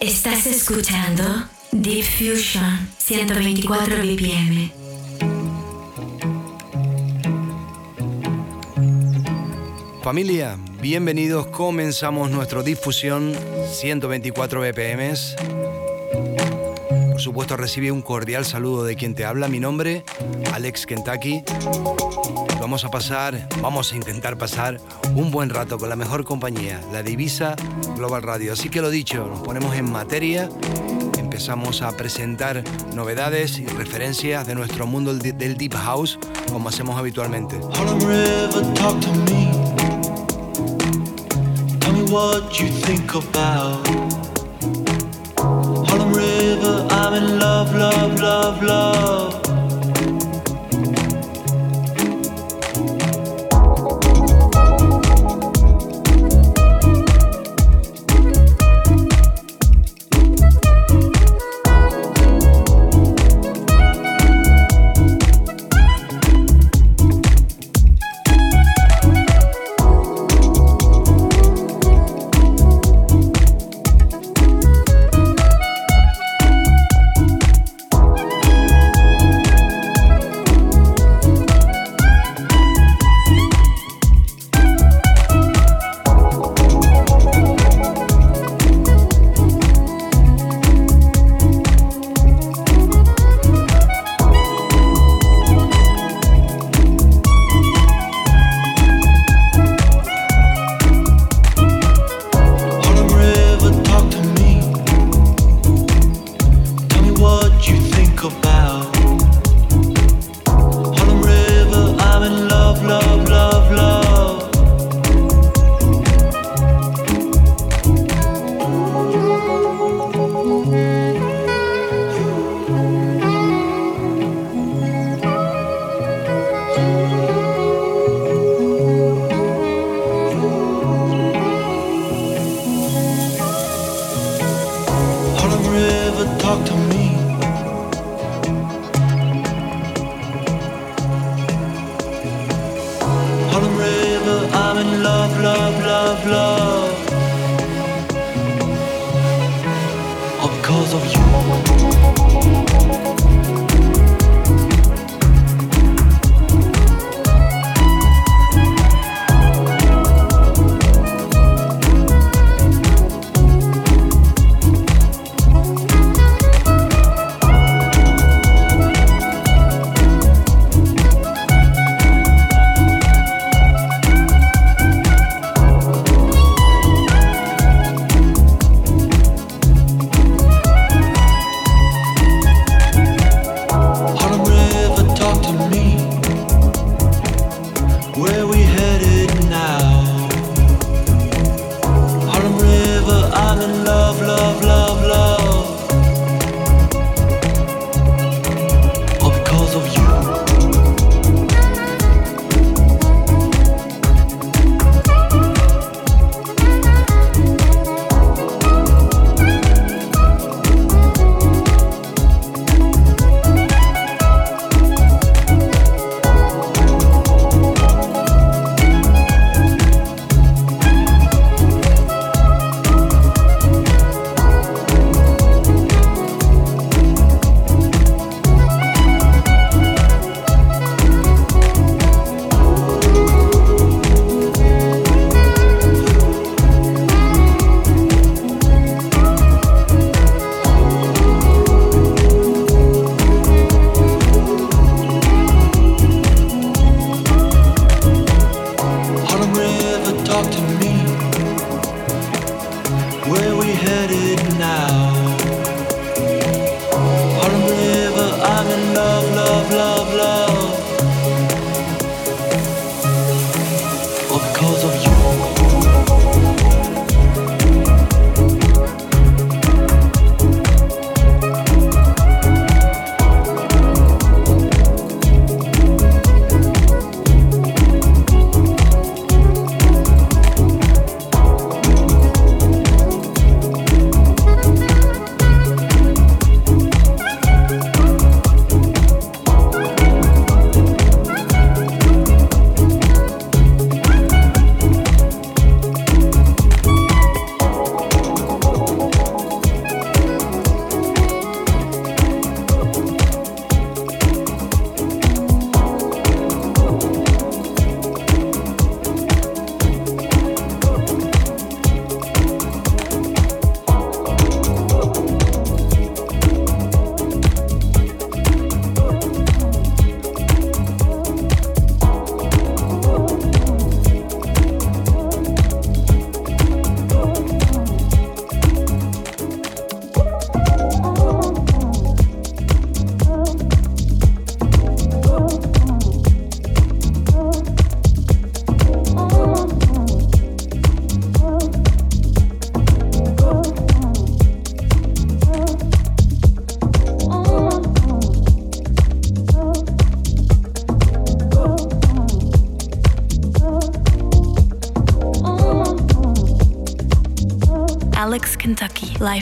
Estás escuchando Deep Fusion 124 BPM. Familia, bienvenidos. Comenzamos nuestro difusión 124 BPM. Supuesto, recibe un cordial saludo de quien te habla. Mi nombre, Alex Kentucky. Vamos a pasar, vamos a intentar pasar un buen rato con la mejor compañía, la Divisa Global Radio. Así que lo dicho, nos ponemos en materia. Empezamos a presentar novedades y referencias de nuestro mundo del Deep House, como hacemos habitualmente. I'm in love, love, love, love.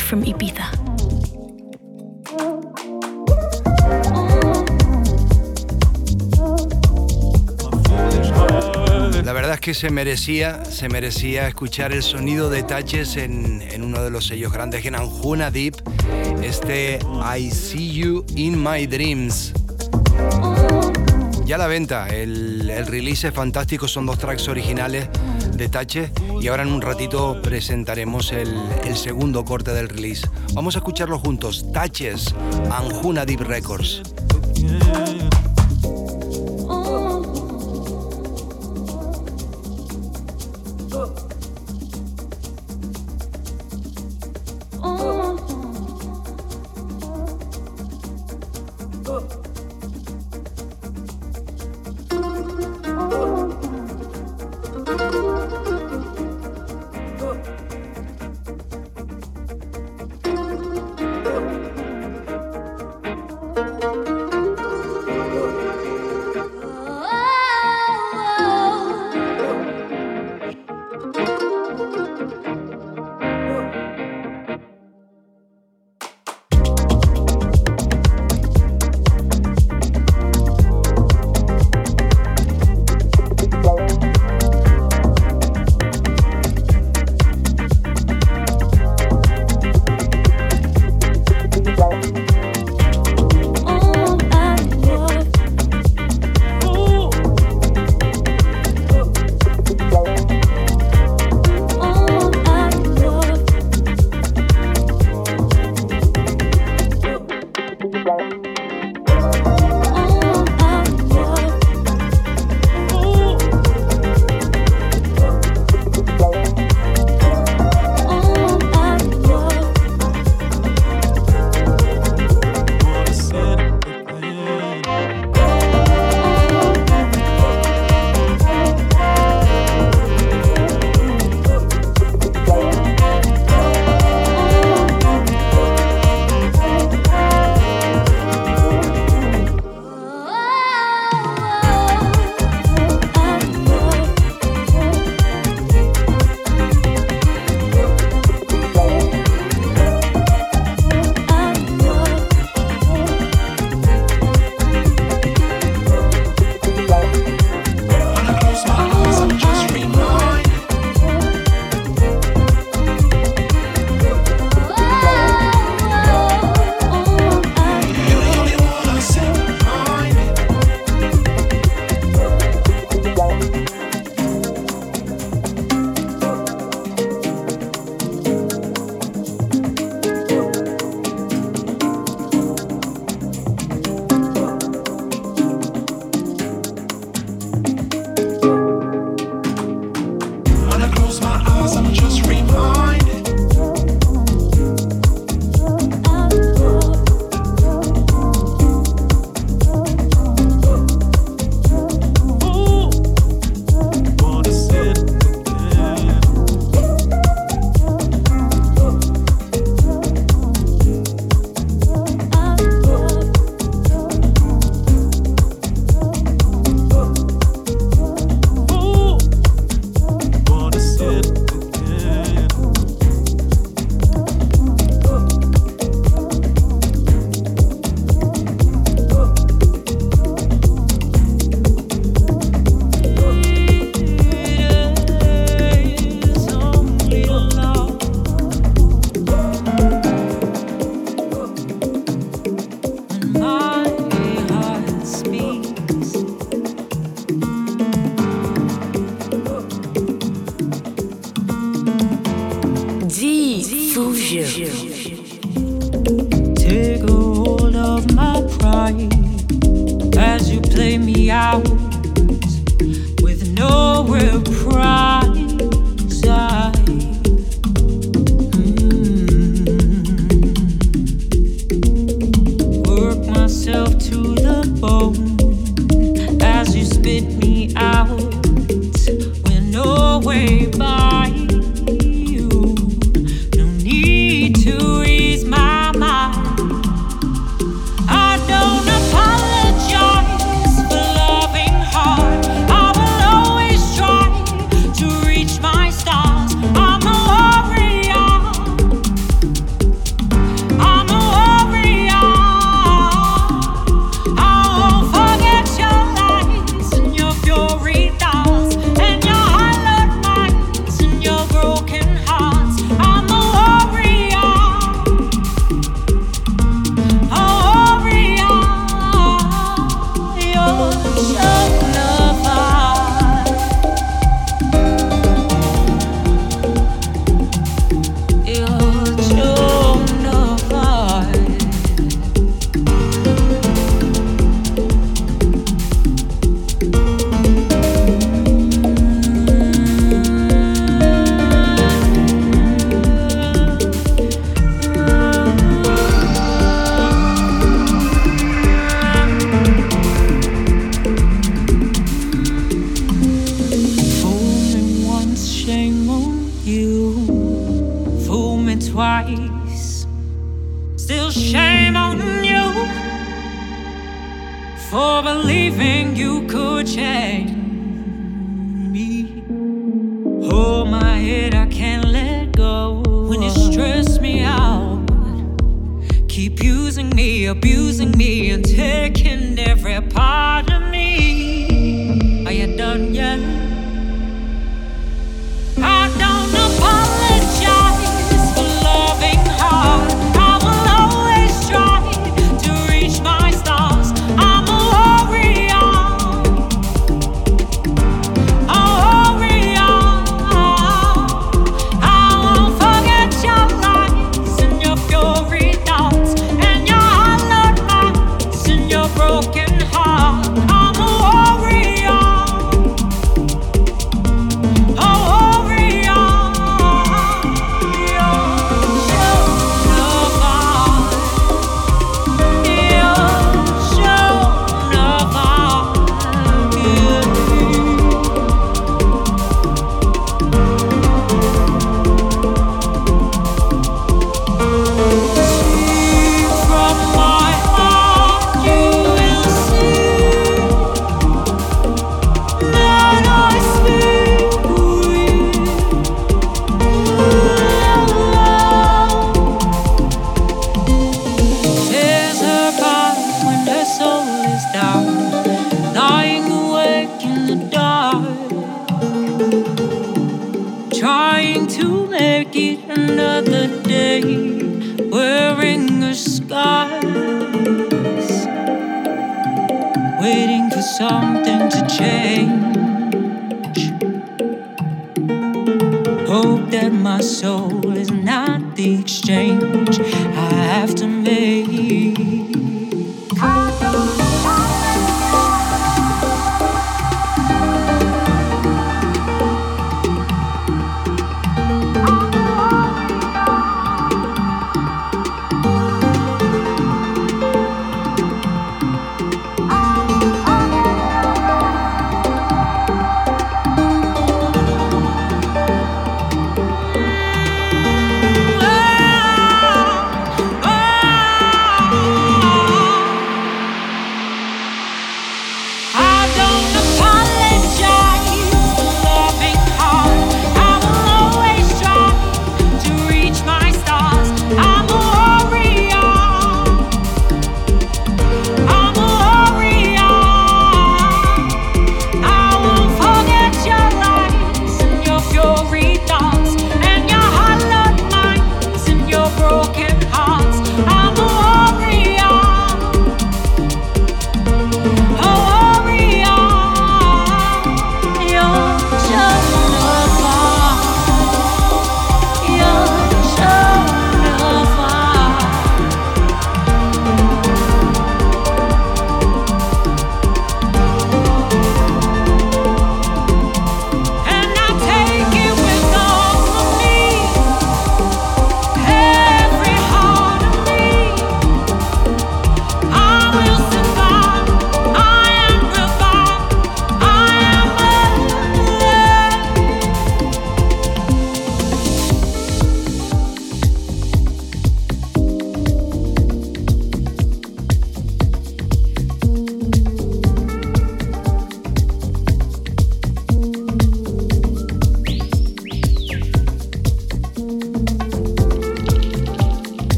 From Ibiza. La verdad es que se merecía, se merecía escuchar el sonido de Taches en, uno de los sellos grandes en Anjuna Deep, este I See You in My Dreams. Ya la venta, el, release es fantástico, son dos tracks originales de Tache y ahora en un ratito presentaremos el, el segundo corte del release. Vamos a escucharlo juntos, Taches, Anjuna Deep Records.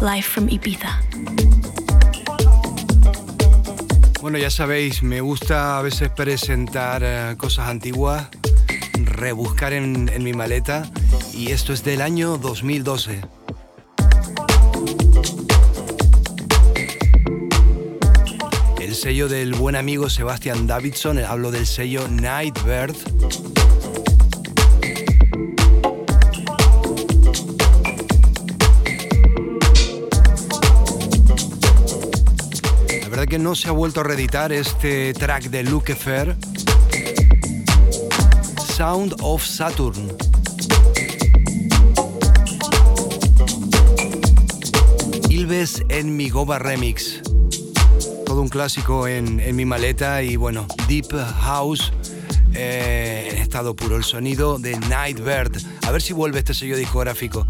Live from Ibiza. Bueno, ya sabéis, me gusta a veces presentar eh, cosas antiguas, rebuscar en, en mi maleta, y esto es del año 2012. El sello del buen amigo Sebastian Davidson, hablo del sello Nightbird. Que no se ha vuelto a reeditar este track de Luke Fair. Sound of Saturn. Ilves en mi Goba Remix. Todo un clásico en, en mi maleta y bueno, Deep House eh, en estado puro. El sonido de Nightbird. A ver si vuelve este sello discográfico.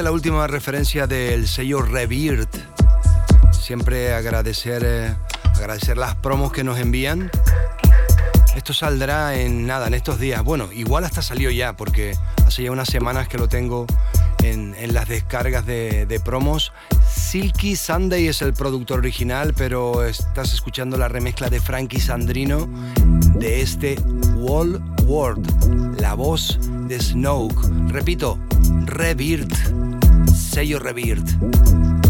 La última referencia del sello Revirt. Siempre agradecer, eh, agradecer las promos que nos envían. Esto saldrá en nada, en estos días. Bueno, igual hasta salió ya, porque hace ya unas semanas que lo tengo en, las descargas de, de, promos. Silky Sunday es el productor original, pero estás escuchando la remezcla de Frankie Sandrino de este Wall World, la voz de Snoke. Repito, Revirt, sello Revirt.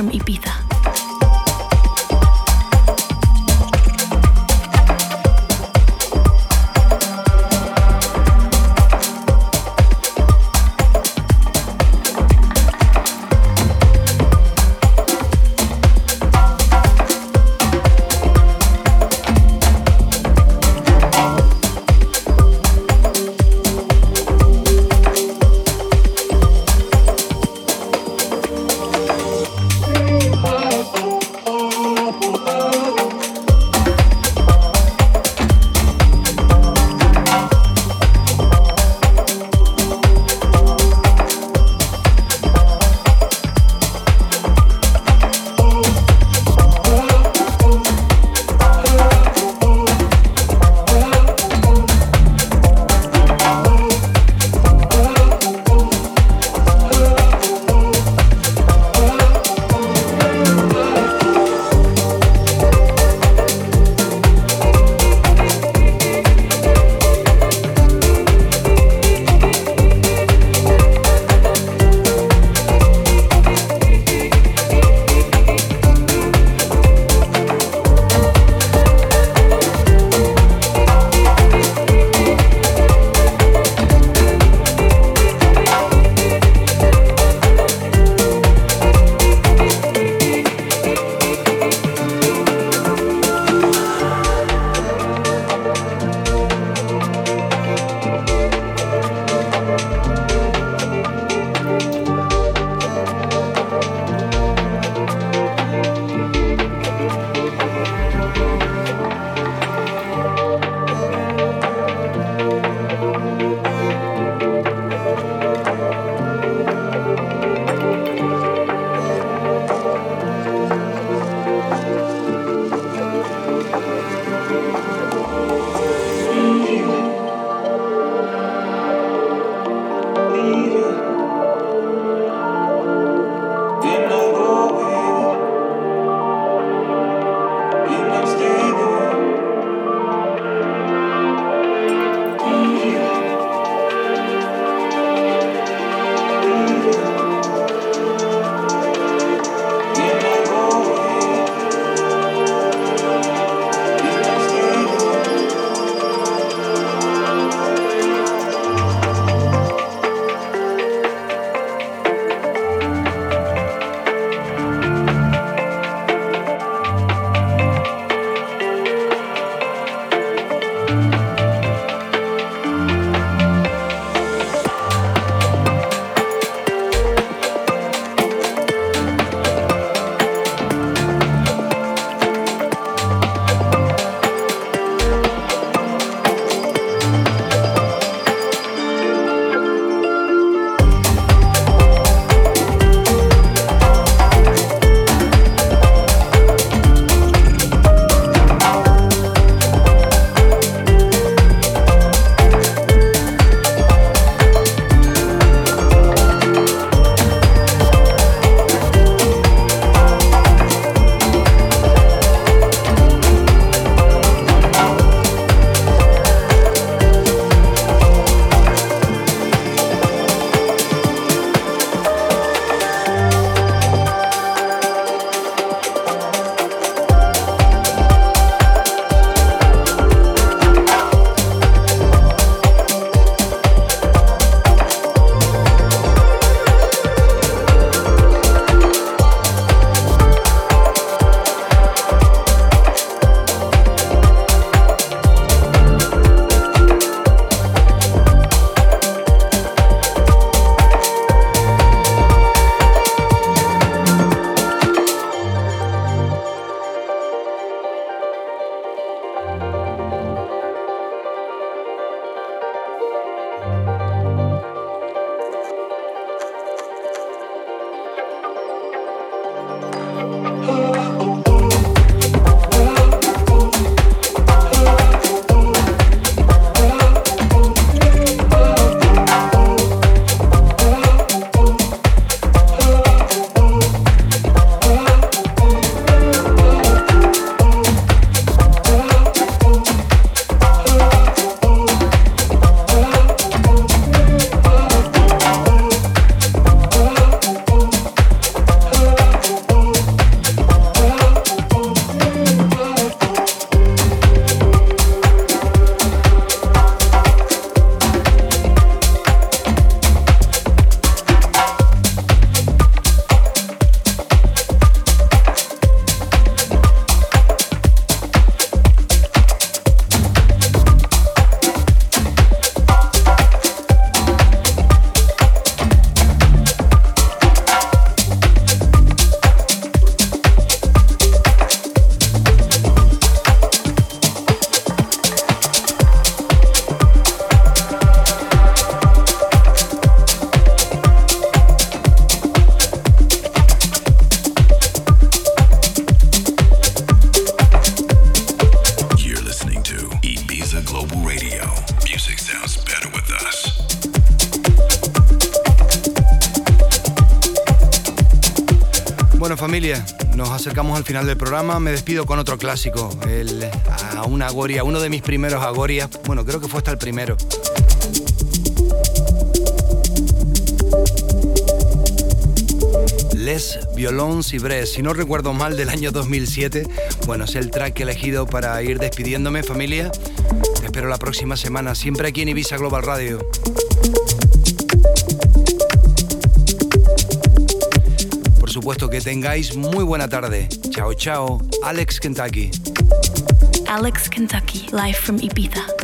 From Ibiza. Acercamos al final del programa. Me despido con otro clásico, el, a una Agoria, uno de mis primeros Agorias. Bueno, creo que fue hasta el primero. Les Violons Bres, si no recuerdo mal, del año 2007. Bueno, es el track elegido para ir despidiéndome, familia. espero la próxima semana, siempre aquí en Ibiza Global Radio. Supuesto que tengáis muy buena tarde. Chao, chao. Alex Kentucky. Alex Kentucky, live from Ibiza.